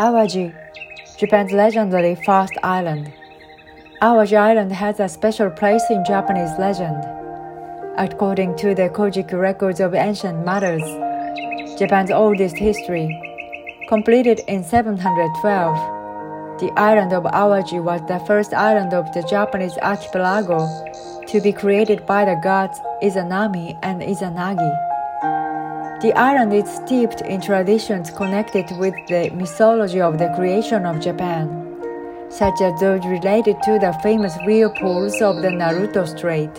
Awaji, Japan's legendary first island. Awaji Island has a special place in Japanese legend. According to the Kojiki records of ancient matters, Japan's oldest history, completed in 712, the island of Awaji was the first island of the Japanese archipelago to be created by the gods Izanami and Izanagi. The island is steeped in traditions connected with the mythology of the creation of Japan, such as those related to the famous whirlpools of the Naruto Strait.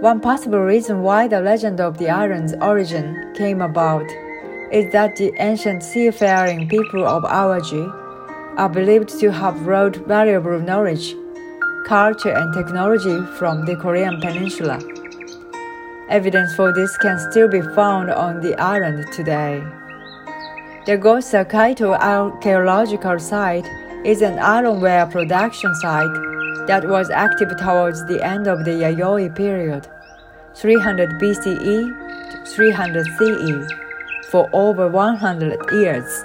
One possible reason why the legend of the island's origin came about is that the ancient seafaring people of Awaji are believed to have brought valuable knowledge, culture, and technology from the Korean peninsula. Evidence for this can still be found on the island today. The Gossa Kaito archaeological site is an ironware production site that was active towards the end of the Yayoi period, 300 BCE to 300 CE, for over 100 years,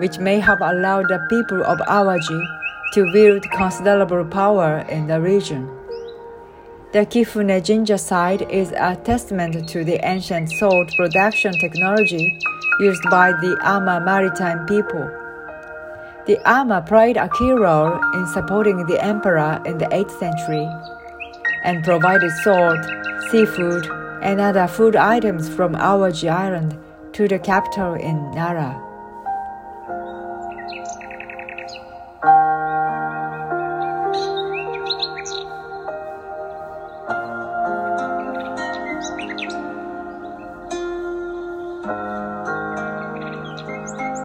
which may have allowed the people of Awaji to wield considerable power in the region. The Kifune Jinja site is a testament to the ancient salt production technology used by the Ama maritime people. The Ama played a key role in supporting the emperor in the 8th century and provided salt, seafood, and other food items from Awaji Island to the capital in Nara. Música